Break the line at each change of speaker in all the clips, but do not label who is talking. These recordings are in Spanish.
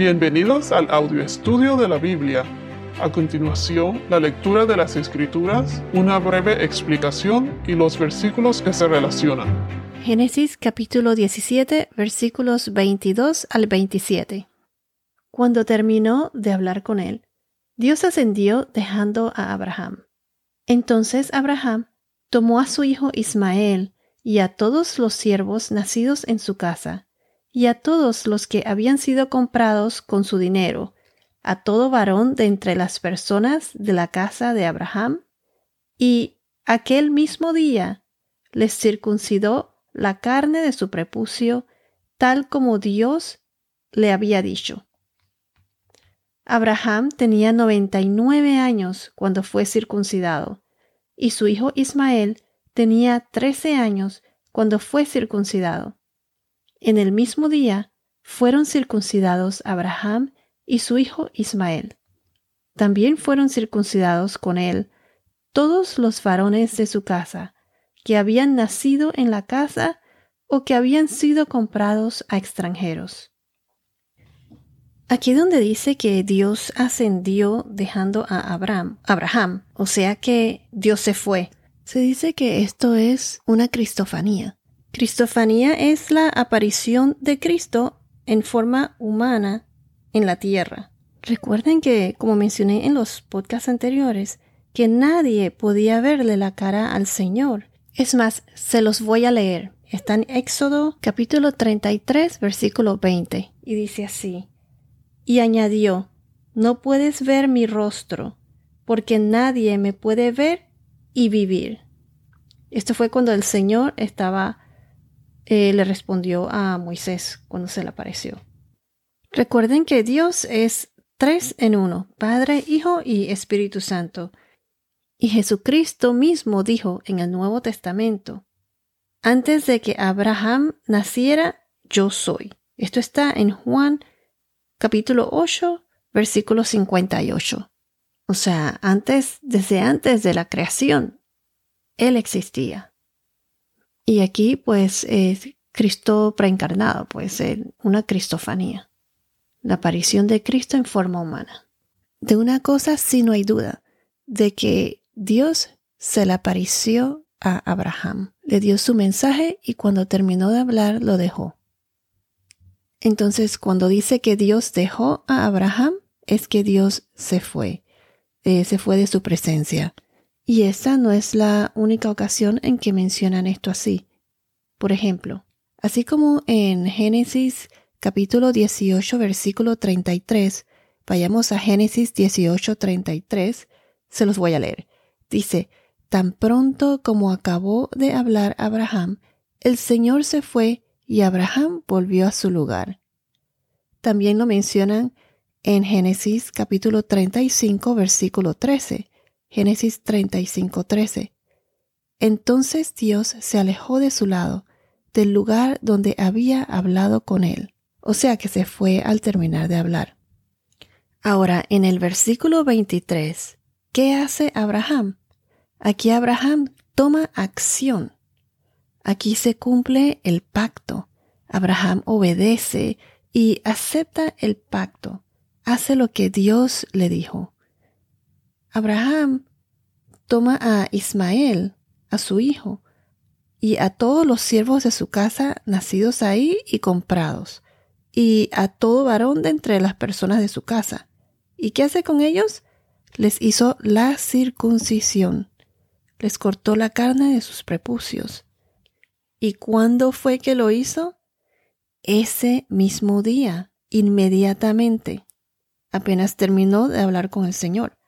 Bienvenidos al audio estudio de la Biblia. A continuación, la lectura de las Escrituras, una breve explicación y los versículos que se relacionan.
Génesis capítulo 17 versículos 22 al 27. Cuando terminó de hablar con él, Dios ascendió dejando a Abraham. Entonces Abraham tomó a su hijo Ismael y a todos los siervos nacidos en su casa, y a todos los que habían sido comprados con su dinero, a todo varón de entre las personas de la casa de Abraham, y aquel mismo día les circuncidó la carne de su prepucio, tal como Dios le había dicho. Abraham tenía noventa y nueve años cuando fue circuncidado, y su hijo Ismael tenía trece años cuando fue circuncidado. En el mismo día fueron circuncidados Abraham y su hijo Ismael. También fueron circuncidados con él todos los varones de su casa, que habían nacido en la casa o que habían sido comprados a extranjeros. Aquí donde dice que Dios ascendió dejando a Abraham, Abraham, o sea que Dios se fue, se dice que esto es una cristofanía. Cristofanía es la aparición de Cristo en forma humana en la tierra. Recuerden que, como mencioné en los podcasts anteriores, que nadie podía verle la cara al Señor. Es más, se los voy a leer. Está en Éxodo capítulo 33, versículo 20, y dice así y añadió, No puedes ver mi rostro, porque nadie me puede ver y vivir. Esto fue cuando el Señor estaba, eh, le respondió a Moisés cuando se le apareció. Recuerden que Dios es tres en uno, Padre, Hijo y Espíritu Santo. Y Jesucristo mismo dijo en el Nuevo Testamento, antes de que Abraham naciera, yo soy. Esto está en Juan capítulo 8, versículo 58. O sea, antes, desde antes de la creación, Él existía. Y aquí, pues, es Cristo preencarnado, pues, una cristofanía. La aparición de Cristo en forma humana. De una cosa sí no hay duda, de que Dios se le apareció a Abraham, le dio su mensaje y cuando terminó de hablar lo dejó. Entonces, cuando dice que Dios dejó a Abraham, es que Dios se fue, eh, se fue de su presencia. Y esa no es la única ocasión en que mencionan esto así. Por ejemplo, así como en Génesis capítulo 18, versículo 33, vayamos a Génesis 18, 33, se los voy a leer. Dice, tan pronto como acabó de hablar Abraham, el Señor se fue y Abraham volvió a su lugar. También lo mencionan en Génesis capítulo 35 versículo 13. Génesis 35 13. Entonces Dios se alejó de su lado, del lugar donde había hablado con él, o sea que se fue al terminar de hablar. Ahora, en el versículo 23, ¿qué hace Abraham? Aquí Abraham toma acción. Aquí se cumple el pacto. Abraham obedece y acepta el pacto. Hace lo que Dios le dijo. Abraham toma a Ismael, a su hijo, y a todos los siervos de su casa nacidos ahí y comprados, y a todo varón de entre las personas de su casa. ¿Y qué hace con ellos? Les hizo la circuncisión, les cortó la carne de sus prepucios ¿Y cuándo fue que lo hizo? Ese mismo día, inmediatamente, apenas terminó de hablar con el Señor.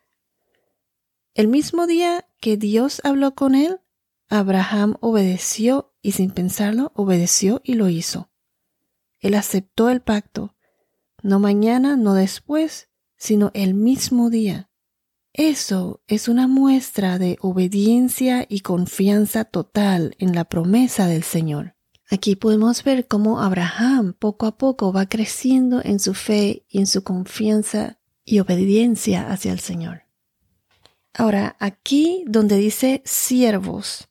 El mismo día que Dios habló con él, Abraham obedeció y sin pensarlo obedeció y lo hizo. Él aceptó el pacto, no mañana, no después, sino el mismo día. Eso es una muestra de obediencia y confianza total en la promesa del Señor. Aquí podemos ver cómo Abraham poco a poco va creciendo en su fe y en su confianza y obediencia hacia el Señor. Ahora, aquí donde dice siervos,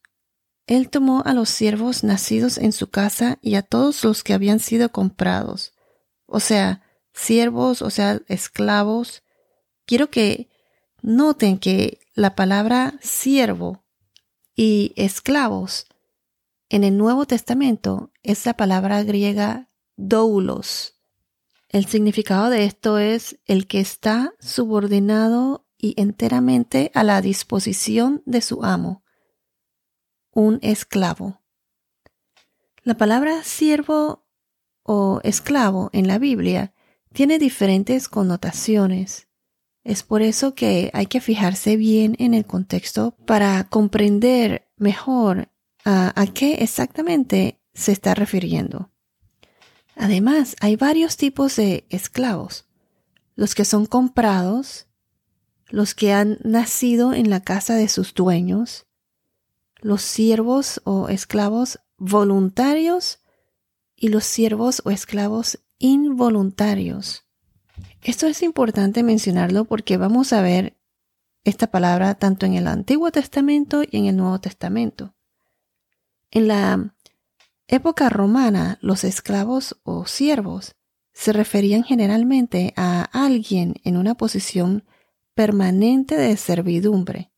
él tomó a los siervos nacidos en su casa y a todos los que habían sido comprados, o sea, siervos, o sea, esclavos, quiero que noten que la palabra siervo y esclavos en el Nuevo Testamento es la palabra griega doulos. El significado de esto es el que está subordinado y enteramente a la disposición de su amo, un esclavo. La palabra siervo o esclavo en la Biblia tiene diferentes connotaciones. Es por eso que hay que fijarse bien en el contexto para comprender mejor a, a qué exactamente se está refiriendo. Además, hay varios tipos de esclavos. Los que son comprados, los que han nacido en la casa de sus dueños, los siervos o esclavos voluntarios y los siervos o esclavos involuntarios. Esto es importante mencionarlo porque vamos a ver esta palabra tanto en el Antiguo Testamento y en el Nuevo Testamento. En la época romana, los esclavos o siervos se referían generalmente a alguien en una posición permanente de servidumbre.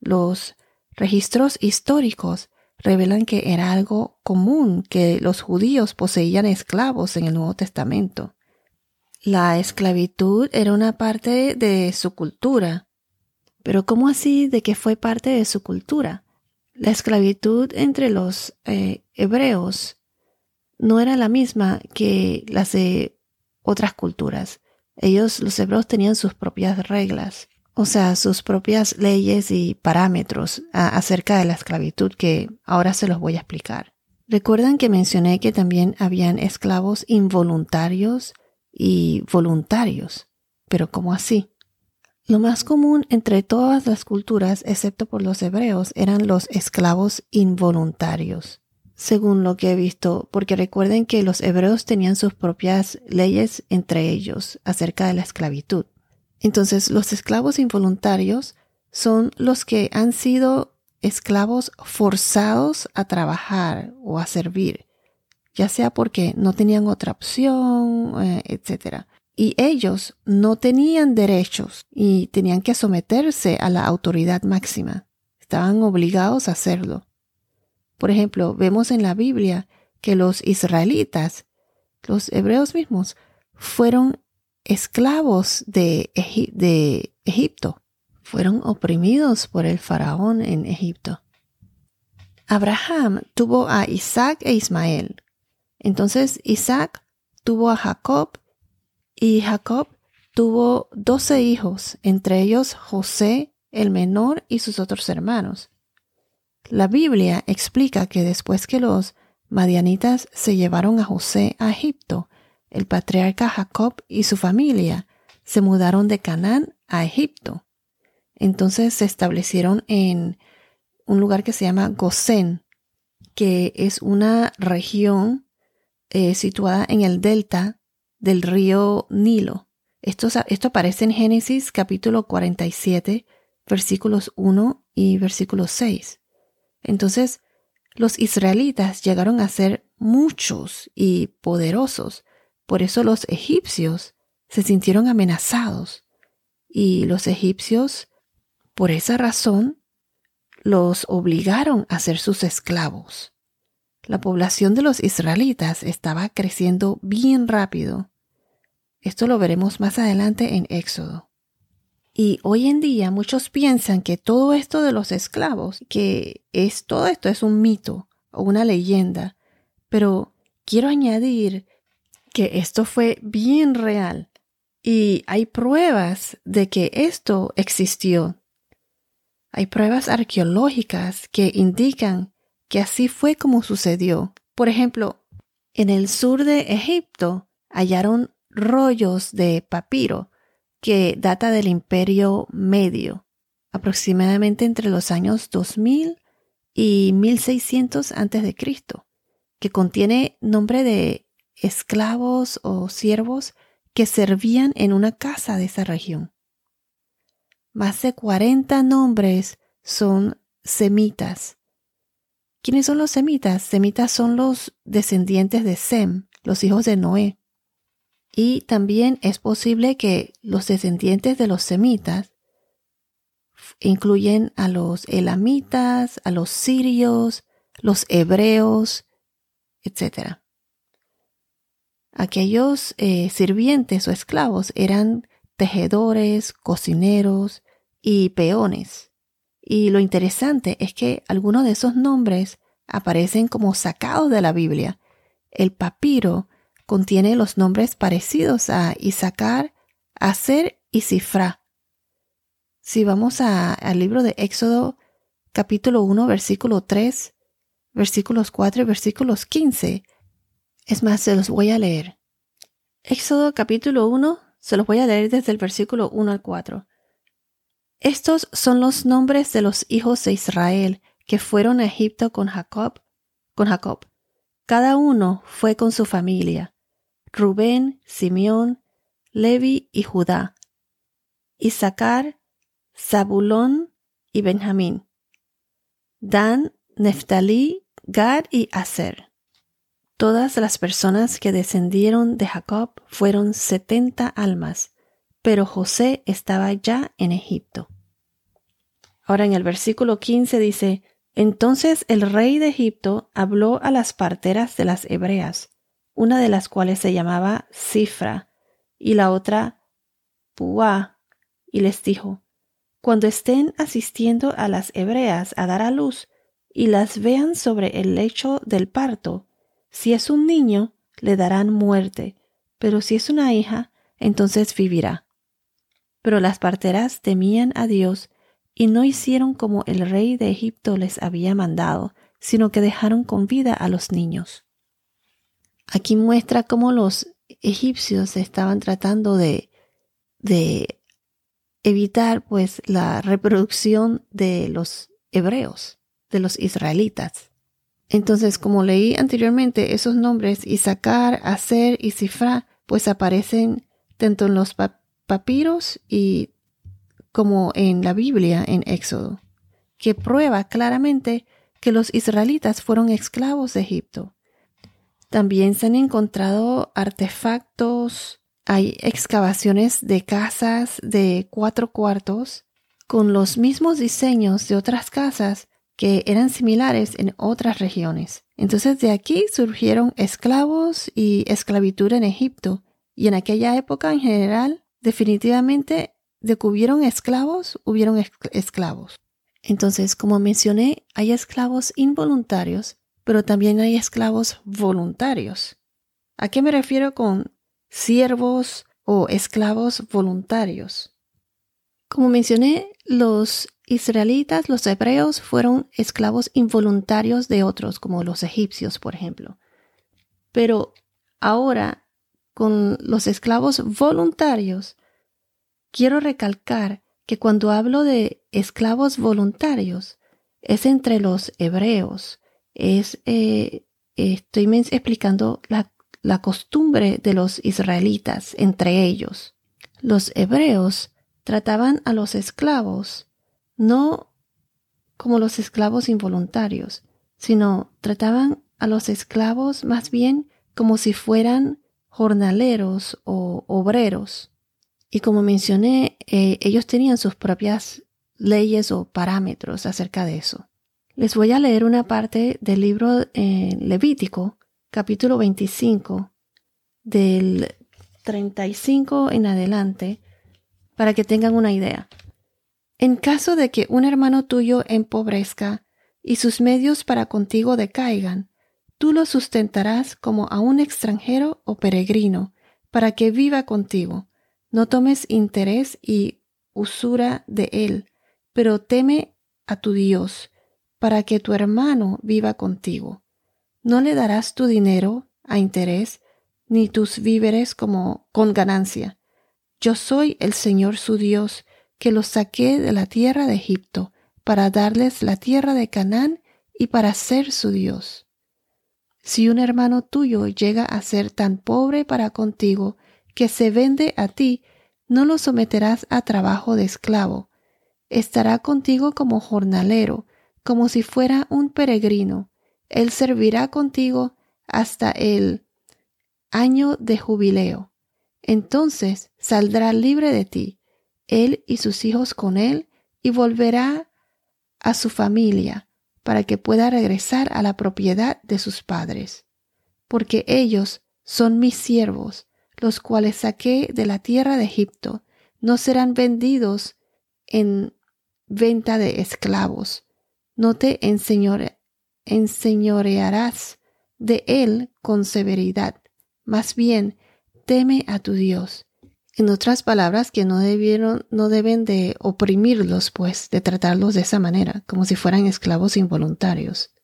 Los registros históricos revelan que era algo común que los judíos poseían esclavos en el Nuevo Testamento. La esclavitud era una parte de su cultura. Pero ¿cómo así de que fue parte de su cultura? La esclavitud entre los eh, hebreos no era la misma que las de otras culturas. Ellos, los hebreos, tenían sus propias reglas o sea, sus propias leyes y parámetros acerca de la esclavitud que ahora se los voy a explicar. Recuerdan que mencioné que también habían esclavos involuntarios y voluntarios, pero ¿cómo así? Lo más común entre todas las culturas, excepto por los hebreos, eran los esclavos involuntarios, según lo que he visto, porque recuerden que los hebreos tenían sus propias leyes entre ellos acerca de la esclavitud. Entonces, los esclavos involuntarios son los que han sido esclavos forzados a trabajar o a servir, ya sea porque no tenían otra opción, eh, etc. Y ellos no tenían derechos y tenían que someterse a la autoridad máxima. Estaban obligados a hacerlo. Por ejemplo, vemos en la Biblia que los israelitas, los hebreos mismos, fueron esclavos de, Egipto. Fueron oprimidos por el faraón en Egipto. Abraham tuvo a Isaac e Ismael. Entonces Isaac tuvo a Jacob y Jacob tuvo doce hijos, entre ellos José el menor y sus otros hermanos. La Biblia explica que después que los madianitas se llevaron a José a Egipto, el patriarca Jacob y su familia se mudaron de Canaán a Egipto. Entonces se establecieron en un lugar que se llama Gosén, que es una región eh, situada en el delta del río Nilo. Esto, esto aparece en Génesis capítulo 47, versículos 1 y versículo 6. Entonces, los israelitas llegaron a ser muchos y poderosos por eso los egipcios se sintieron amenazados y los egipcios, por esa razón, los obligaron a ser sus esclavos. La población de los israelitas estaba creciendo bien rápido. Esto lo veremos más adelante en Éxodo. Y hoy en día muchos piensan que todo esto de los esclavos, que es todo esto es un mito o una leyenda, pero quiero añadir que esto fue bien real y hay pruebas de que esto existió. Hay pruebas arqueológicas que indican que así fue como sucedió. Por ejemplo, en el sur de Egipto hallaron rollos de papiro que data del Imperio Medio, aproximadamente entre los años 2000 y 1600 a.C., que contiene nombre de esclavos o siervos que servían en una casa de esa región. Más de 40 nombres son semitas. ¿Quiénes son los semitas? Semitas son los descendientes de Sem, los hijos de Noé. Y también es posible que los descendientes de los semitas incluyen a los elamitas, a los sirios, los hebreos, etc. Aquellos eh, sirvientes o esclavos eran tejedores, cocineros y peones. Y lo interesante es que algunos de esos nombres aparecen como sacados de la Biblia. El papiro contiene los nombres parecidos a Isaacar, Aser y Cifra. Si vamos al libro de Éxodo capítulo 1 versículo 3, versículos 4 y versículos 15, es más, se los voy a leer. Éxodo capítulo 1, se los voy a leer desde el versículo 1 al 4. Estos son los nombres de los hijos de Israel que fueron a Egipto con Jacob, con Jacob. Cada uno fue con su familia. Rubén, Simeón, Levi y Judá. Isaacar, Zabulón y Benjamín. Dan, Neftalí, Gad y Aser. Todas las personas que descendieron de Jacob fueron setenta almas, pero José estaba ya en Egipto. Ahora en el versículo 15 dice, Entonces el rey de Egipto habló a las parteras de las hebreas, una de las cuales se llamaba Cifra y la otra Puá, y les dijo, Cuando estén asistiendo a las hebreas a dar a luz y las vean sobre el lecho del parto, si es un niño, le darán muerte, pero si es una hija, entonces vivirá. Pero las parteras temían a Dios y no hicieron como el rey de Egipto les había mandado, sino que dejaron con vida a los niños. Aquí muestra cómo los egipcios estaban tratando de, de evitar pues la reproducción de los hebreos, de los israelitas. Entonces, como leí anteriormente, esos nombres, Isaacar, Aser y Cifra, pues aparecen tanto en los papiros y como en la Biblia en Éxodo, que prueba claramente que los israelitas fueron esclavos de Egipto. También se han encontrado artefactos, hay excavaciones de casas de cuatro cuartos con los mismos diseños de otras casas que eran similares en otras regiones. Entonces de aquí surgieron esclavos y esclavitud en Egipto, y en aquella época en general, definitivamente de que hubieron esclavos, hubieron esclavos. Entonces, como mencioné, hay esclavos involuntarios, pero también hay esclavos voluntarios. ¿A qué me refiero con siervos o esclavos voluntarios? Como mencioné, los israelitas, los hebreos, fueron esclavos involuntarios de otros, como los egipcios, por ejemplo. Pero ahora, con los esclavos voluntarios, quiero recalcar que cuando hablo de esclavos voluntarios, es entre los hebreos. Es, eh, estoy explicando la, costumbre de los israelitas entre ellos. Los hebreos trataban a los esclavos no como los esclavos involuntarios, sino trataban a los esclavos más bien como si fueran jornaleros o obreros. Y como mencioné, eh, ellos tenían sus propias leyes o parámetros acerca de eso. Les voy a leer una parte del libro eh, Levítico, capítulo 25, del 35 en adelante, para que tengan una idea. En caso de que un hermano tuyo empobrezca y sus medios para contigo decaigan, tú lo sustentarás como a un extranjero o peregrino, para que viva contigo. No tomes interés y usura de él, pero teme a tu Dios, para que tu hermano viva contigo. No le darás tu dinero a interés, ni tus víveres como con ganancia. Yo soy el Señor su Dios, que los saqué de la tierra de Egipto, para darles la tierra de Canaán y para ser su Dios. Si un hermano tuyo llega a ser tan pobre para contigo que se vende a ti, no lo someterás a trabajo de esclavo. Estará contigo como jornalero, como si fuera un peregrino. Él servirá contigo hasta el año de jubileo. entonces saldrá libre de ti, él y sus hijos con él, y volverá a su familia, para que pueda regresar a la propiedad de sus padres. Porque ellos son mis siervos, los cuales saqué de la tierra de Egipto, no serán vendidos en venta de esclavos. No te enseñorearás de él con severidad, más bien teme a tu Dios. En otras palabras, que no debieron, no deben de oprimirlos, pues, de tratarlos de esa manera, como si fueran esclavos involuntarios.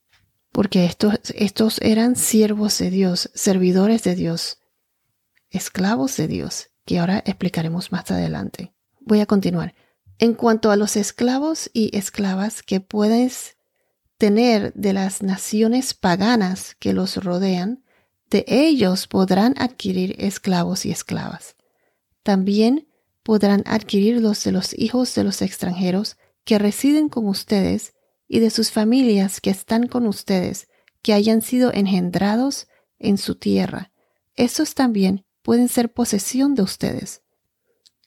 Porque estos, estos eran siervos de Dios, servidores de Dios, esclavos de Dios, que ahora explicaremos más adelante. Voy a continuar. En cuanto a los esclavos y esclavas que puedes tener de las naciones paganas que los rodean, de ellos podrán adquirir esclavos y esclavas. También podrán adquirirlos de los hijos de los extranjeros que residen con ustedes y de sus familias que están con ustedes, que hayan sido engendrados en su tierra. Esos también pueden ser posesión de ustedes.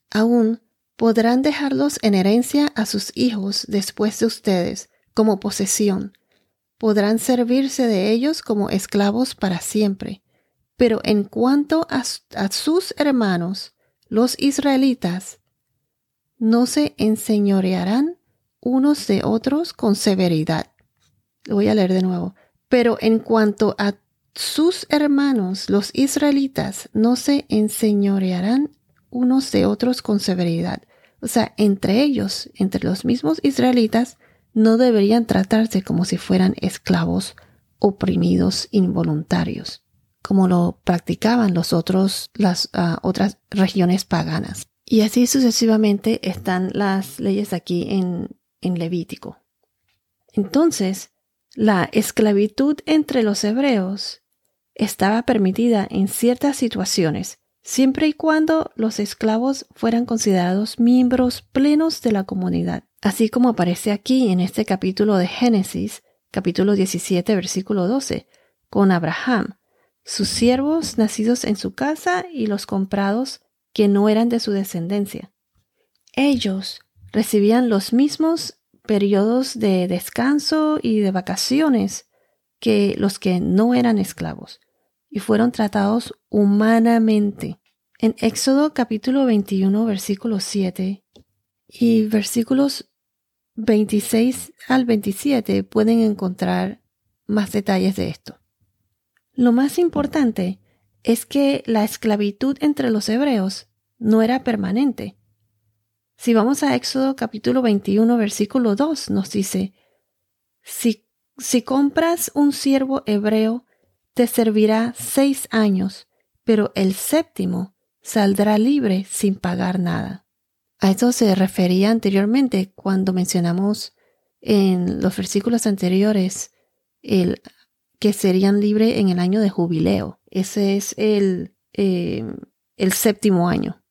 Aún podrán dejarlos en herencia a sus hijos después de ustedes, como posesión. Podrán servirse de ellos como esclavos para siempre. Pero en cuanto a, sus hermanos, los israelitas, no se enseñorearán unos de otros con severidad. Lo voy a leer de nuevo. Pero en cuanto a sus hermanos, los israelitas, no se enseñorearán unos de otros con severidad. O sea, entre ellos, entre los mismos israelitas, no deberían tratarse como si fueran esclavos oprimidos involuntarios, como lo practicaban los otros, las ah, otras regiones paganas. Y así sucesivamente están las leyes aquí en, en Levítico. Entonces, la esclavitud entre los hebreos estaba permitida en ciertas situaciones, siempre y cuando los esclavos fueran considerados miembros plenos de la comunidad, así como aparece aquí en este capítulo de Génesis, capítulo 17, versículo 12, con Abraham, sus siervos nacidos en su casa y los comprados que no eran de su descendencia. Ellos recibían los mismos periodos de descanso y de vacaciones que los que no eran esclavos y fueron tratados humanamente. En Éxodo capítulo 21 versículo 7 y versículos 26 al 27 pueden encontrar más detalles de esto. Lo más importante es que la esclavitud entre los hebreos no era permanente. Si vamos a Éxodo capítulo 21 versículo 2 nos dice, si, si compras un siervo hebreo te servirá seis años, pero el séptimo saldrá libre sin pagar nada. A eso se refería anteriormente cuando mencionamos en los versículos anteriores el que serían libres en el año de jubileo. Ese es el, eh, el séptimo año.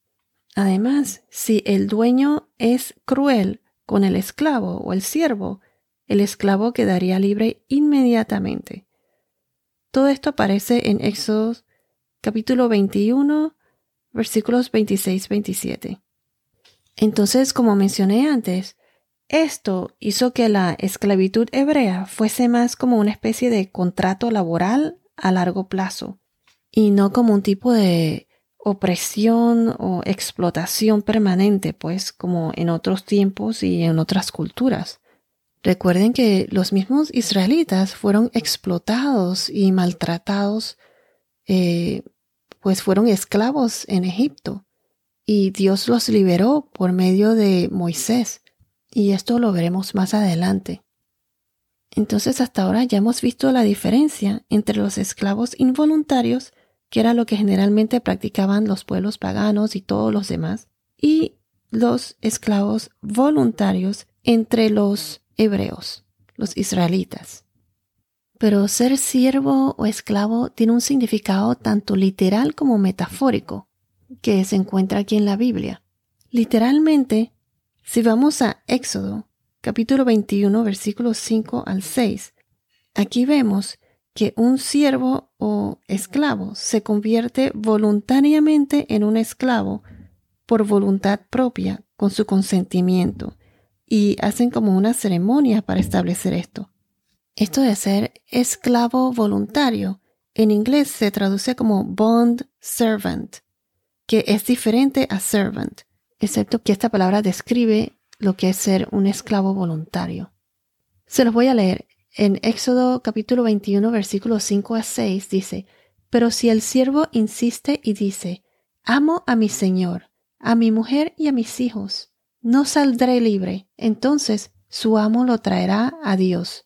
Además, si el dueño es cruel con el esclavo o el siervo, el esclavo quedaría libre inmediatamente. Todo esto aparece en Éxodo capítulo 21, versículos 26-27. Entonces, como mencioné antes, esto hizo que la esclavitud hebrea fuese más como una especie de contrato laboral a largo plazo y no como un tipo de opresión o explotación permanente, pues como en otros tiempos y en otras culturas. Recuerden que los mismos israelitas fueron explotados y maltratados, eh, pues fueron esclavos en Egipto y Dios los liberó por medio de Moisés. Y esto lo veremos más adelante. Entonces hasta ahora ya hemos visto la diferencia entre los esclavos involuntarios, que era lo que generalmente practicaban los pueblos paganos y todos los demás, y los esclavos voluntarios entre los hebreos, los israelitas. Pero ser siervo o esclavo tiene un significado tanto literal como metafórico, que se encuentra aquí en la Biblia. Literalmente, si vamos a Éxodo, capítulo 21, versículos 5 al 6, aquí vemos que un siervo o esclavo se convierte voluntariamente en un esclavo por voluntad propia, con su consentimiento, y hacen como una ceremonia para establecer esto. Esto de ser esclavo voluntario, en inglés se traduce como bond servant, que es diferente a servant, excepto que esta palabra describe lo que es ser un esclavo voluntario. Se los voy a leer. En Éxodo capítulo 21, versículos 5 a 6 dice, Pero si el siervo insiste y dice, Amo a mi Señor, a mi mujer y a mis hijos, no saldré libre, entonces su amo lo traerá a Dios,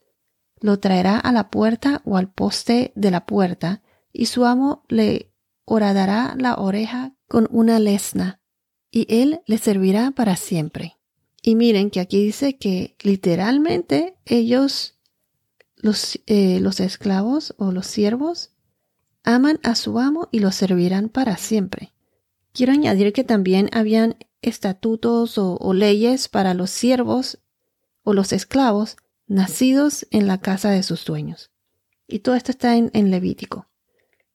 lo traerá a la puerta o al poste de la puerta, y su amo le horadará la oreja con una lesna, y él le servirá para siempre. Y miren que aquí dice que literalmente ellos, los, eh, los esclavos o los siervos, aman a su amo y lo servirán para siempre. Quiero añadir que también habían estatutos o, leyes para los siervos o los esclavos nacidos en la casa de sus dueños. Y todo esto está en, Levítico.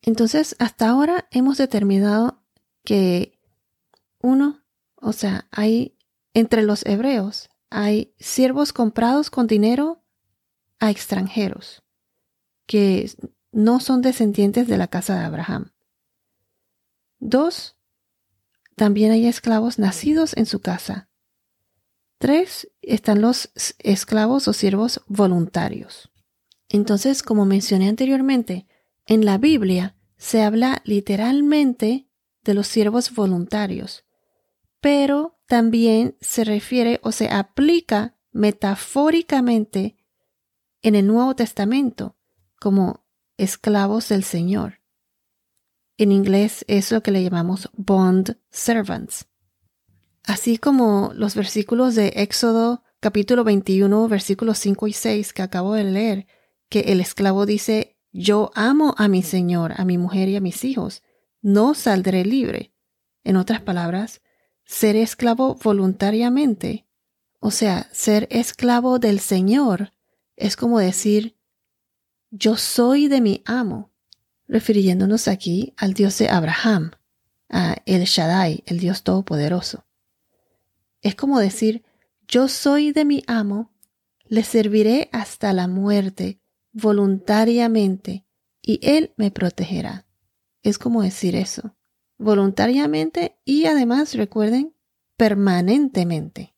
Entonces, hasta ahora hemos determinado que uno, o sea, hay entre los hebreos hay siervos comprados con dinero a extranjeros que no son descendientes de la casa de Abraham. Dos, también hay esclavos nacidos en su casa. Tres, están los esclavos o siervos voluntarios. Entonces, como mencioné anteriormente, en la Biblia se habla literalmente de los siervos voluntarios, pero también se refiere o se aplica metafóricamente en el Nuevo Testamento como esclavos del Señor. En inglés es lo que le llamamos bond servants. Así como los versículos de Éxodo capítulo 21 versículos 5 y 6 que acabo de leer, que el esclavo dice, yo amo a mi Señor, a mi mujer y a mis hijos, no saldré libre. En otras palabras, ser esclavo voluntariamente, o sea, ser esclavo del Señor, es como decir, yo soy de mi amo, refiriéndonos aquí al Dios de Abraham, a El Shaddai, el Dios Todopoderoso. Es como decir, yo soy de mi amo, le serviré hasta la muerte, voluntariamente, y él me protegerá. Es como decir eso voluntariamente y además recuerden permanentemente.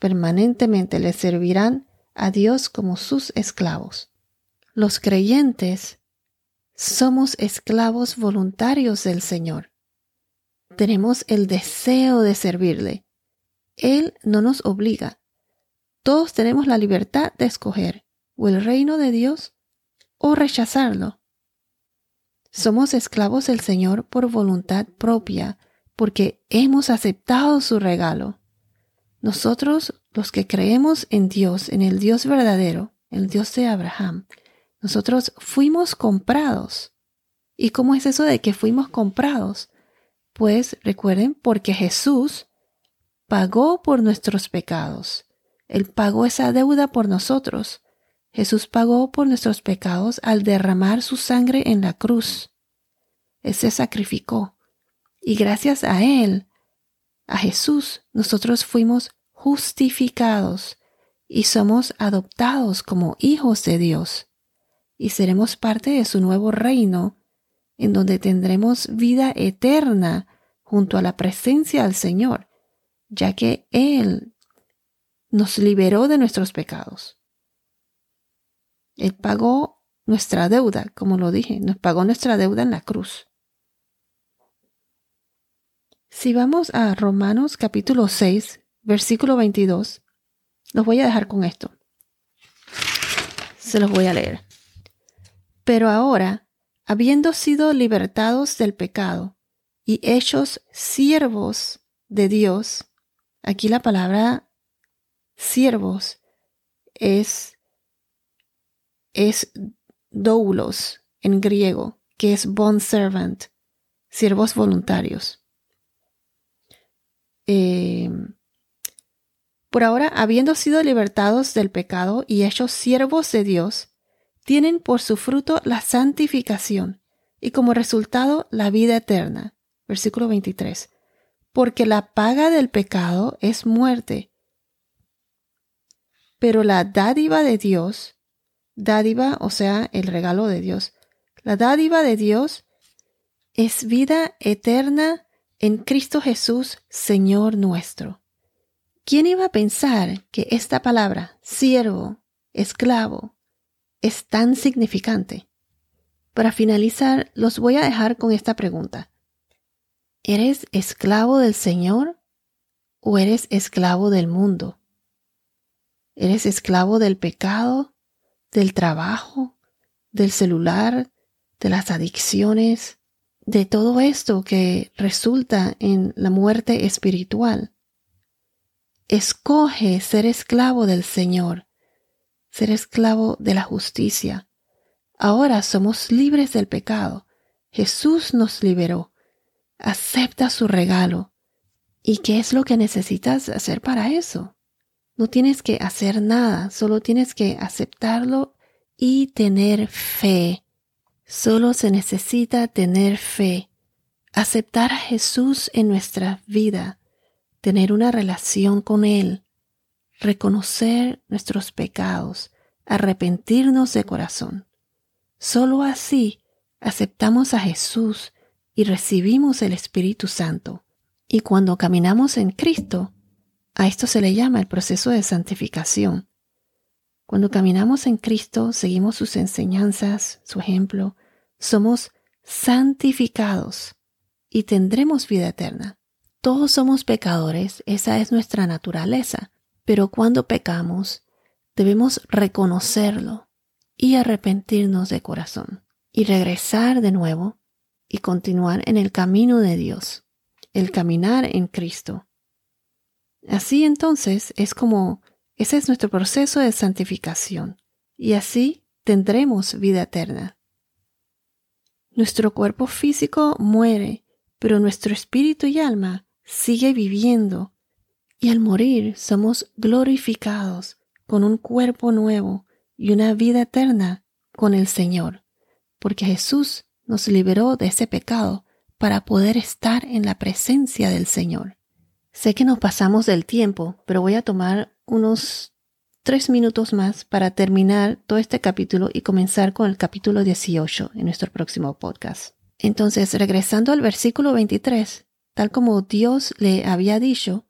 Permanentemente le servirán a Dios como sus esclavos. Los creyentes somos esclavos voluntarios del Señor. Tenemos el deseo de servirle. Él no nos obliga. Todos tenemos la libertad de escoger o el reino de Dios o rechazarlo. Somos esclavos del Señor por voluntad propia, porque hemos aceptado su regalo. Nosotros, los que creemos en Dios, en el Dios verdadero, el Dios de Abraham, nosotros fuimos comprados. ¿Y cómo es eso de que fuimos comprados? Pues recuerden, porque Jesús pagó por nuestros pecados. Él pagó esa deuda por nosotros. Jesús pagó por nuestros pecados al derramar su sangre en la cruz. Él se sacrificó. Y gracias a Él, a Jesús, nosotros fuimos justificados y somos adoptados como hijos de Dios. Y seremos parte de su nuevo reino, en donde tendremos vida eterna junto a la presencia del Señor, ya que Él nos liberó de nuestros pecados. Él pagó nuestra deuda, como lo dije, nos pagó nuestra deuda en la cruz. Si vamos a Romanos capítulo 6, versículo 22, los voy a dejar con esto. Se los voy a leer. Pero ahora, habiendo sido libertados del pecado y hechos siervos de Dios, aquí la palabra siervos es es doulos en griego, que es bond servant, siervos voluntarios. Em, por ahora, habiendo sido libertados del pecado y hechos siervos de Dios, tienen por su fruto la santificación y como resultado la vida eterna. Versículo 23. Porque la paga del pecado es muerte, pero la dádiva de Dios, dádiva, o sea, el regalo de Dios, la dádiva de Dios es vida eterna en Cristo Jesús, Señor nuestro. ¿Quién iba a pensar que esta palabra, siervo, esclavo, es tan significante? Para finalizar, los voy a dejar con esta pregunta. ¿Eres esclavo del Señor o eres esclavo del mundo? ¿Eres esclavo del pecado, del trabajo, del celular, de las adicciones, de todo esto que resulta en la muerte espiritual? Escoge ser esclavo del Señor, ser esclavo de la justicia. Ahora somos libres del pecado. Jesús nos liberó. Acepta su regalo. ¿Y qué es lo que necesitas hacer para eso? No tienes que hacer nada, solo tienes que aceptarlo y tener fe. Solo se necesita tener fe, aceptar a Jesús en nuestra vida, tener una relación con Él, reconocer nuestros pecados, arrepentirnos de corazón. Solo así aceptamos a Jesús y recibimos el Espíritu Santo. Y cuando caminamos en Cristo, a esto se le llama el proceso de santificación. Cuando caminamos en Cristo, seguimos sus enseñanzas, su ejemplo, somos santificados y tendremos vida eterna. Todos somos pecadores, esa es nuestra naturaleza, pero cuando pecamos, debemos reconocerlo y arrepentirnos de corazón y regresar de nuevo y continuar en el camino de Dios, el caminar en Cristo. Así entonces es como ese es nuestro proceso de santificación y así tendremos vida eterna. Nuestro cuerpo físico muere, pero nuestro espíritu y alma sigue viviendo y al morir somos glorificados con un cuerpo nuevo y una vida eterna con el Señor, porque Jesús nos liberó de ese pecado para poder estar en la presencia del Señor. Sé que nos pasamos del tiempo, pero voy a tomar unos tres minutos más para terminar todo este capítulo y comenzar con el capítulo 18 en nuestro próximo podcast. Entonces, regresando al versículo 23, tal como Dios le había dicho,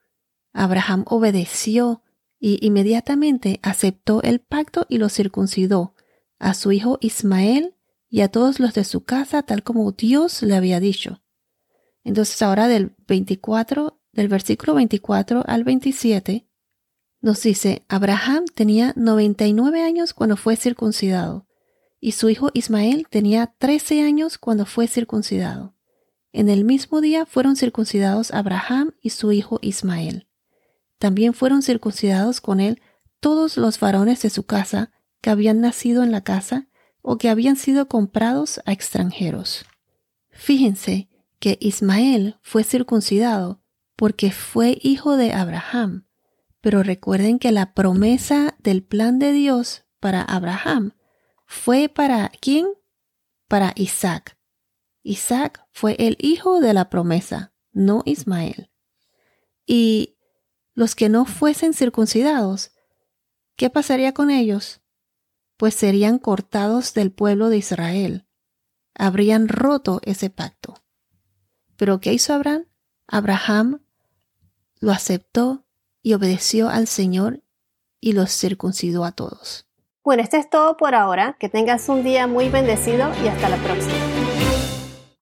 Abraham obedeció y inmediatamente aceptó el pacto y lo circuncidó a su hijo Ismael y a todos los de su casa, tal como Dios le había dicho. Entonces ahora del 24, del versículo 24 al 27, nos dice, Abraham tenía 99 años cuando fue circuncidado, y su hijo Ismael tenía 13 años cuando fue circuncidado. En el mismo día fueron circuncidados Abraham y su hijo Ismael. También fueron circuncidados con él todos los varones de su casa que habían nacido en la casa o que habían sido comprados a extranjeros. Fíjense que Ismael fue circuncidado porque fue hijo de Abraham pero recuerden que la promesa del plan de Dios para Abraham fue para quién? Para Isaac. Isaac fue el hijo de la promesa, no Ismael. Y los que no fuesen circuncidados, ¿qué pasaría con ellos? Pues serían cortados del pueblo de Israel. Habrían roto ese pacto. Pero ¿qué hizo Abraham? Abraham lo aceptó y obedeció al Señor y los circuncidó a todos.
Bueno, esto es todo por ahora. Que tengas un día muy bendecido y hasta la próxima.